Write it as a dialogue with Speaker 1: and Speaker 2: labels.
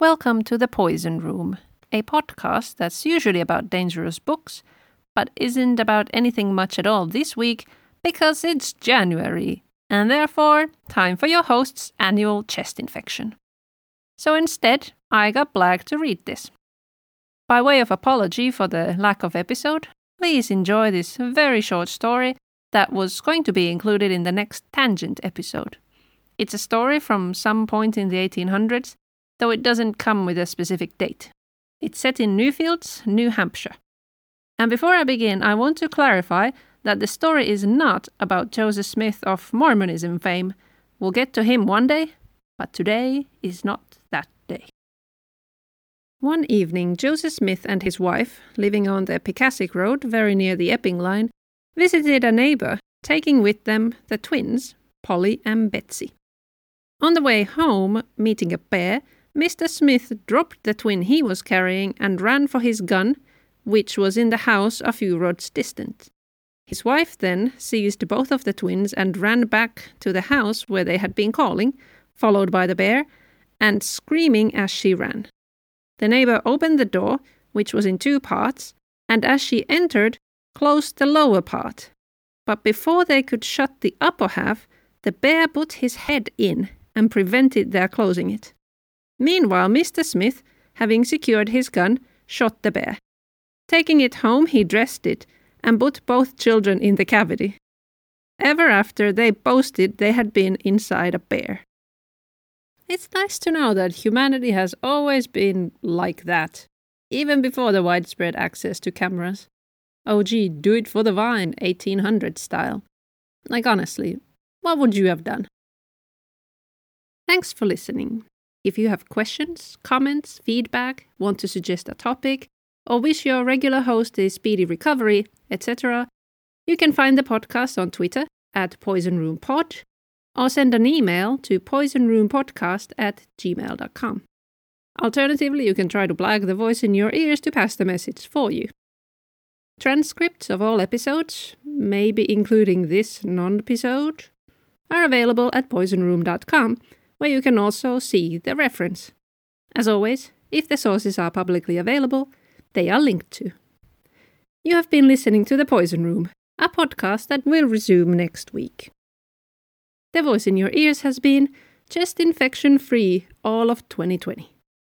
Speaker 1: Welcome to The Poison Room, a podcast that's usually about dangerous books, but isn't about anything much at all this week because it's January, and therefore, time for your host's annual chest infection. So instead, I got Black to read this. By way of apology for the lack of episode, please enjoy this very short story that was going to be included in the next Tangent episode. It's a story from some point in the 1800s though it doesn't come with a specific date. It's set in Newfields, New Hampshire. And before I begin, I want to clarify that the story is not about Joseph Smith of Mormonism fame. We'll get to him one day, but today is not that day. One evening, Joseph Smith and his wife, living on the Piscassic Road, very near the Epping line, visited a neighbor, taking with them the twins, Polly and Betsy. On the way home, meeting a bear, Mr. Smith dropped the twin he was carrying and ran for his gun, which was in the house a few rods distant. His wife then seized both of the twins and ran back to the house where they had been calling, followed by the bear, and screaming as she ran. The neighbor opened the door, which was in two parts, and as she entered, closed the lower part. But before they could shut the upper half, the bear put his head in and prevented their closing it. Meanwhile, Mr. Smith, having secured his gun, shot the bear. Taking it home, he dressed it and put both children in the cavity. Ever after, they boasted they had been inside a bear. It's nice to know that humanity has always been like that, even before the widespread access to cameras. Oh, gee, do it for the vine, 1800 style. Like, honestly, what would you have done? Thanks for listening. If you have questions, comments, feedback, want to suggest a topic, or wish your regular host a speedy recovery, etc., you can find the podcast on Twitter at poisonroompod or send an email to poisonroompodcast at gmail.com. Alternatively, you can try to blag the voice in your ears to pass the message for you. Transcripts of all episodes, maybe including this non episode, are available at poisonroom.com where you can also see the reference. As always, if the sources are publicly available, they are linked to. You have been listening to The Poison Room, a podcast that will resume next week. The voice in your ears has been chest infection free all of 2020.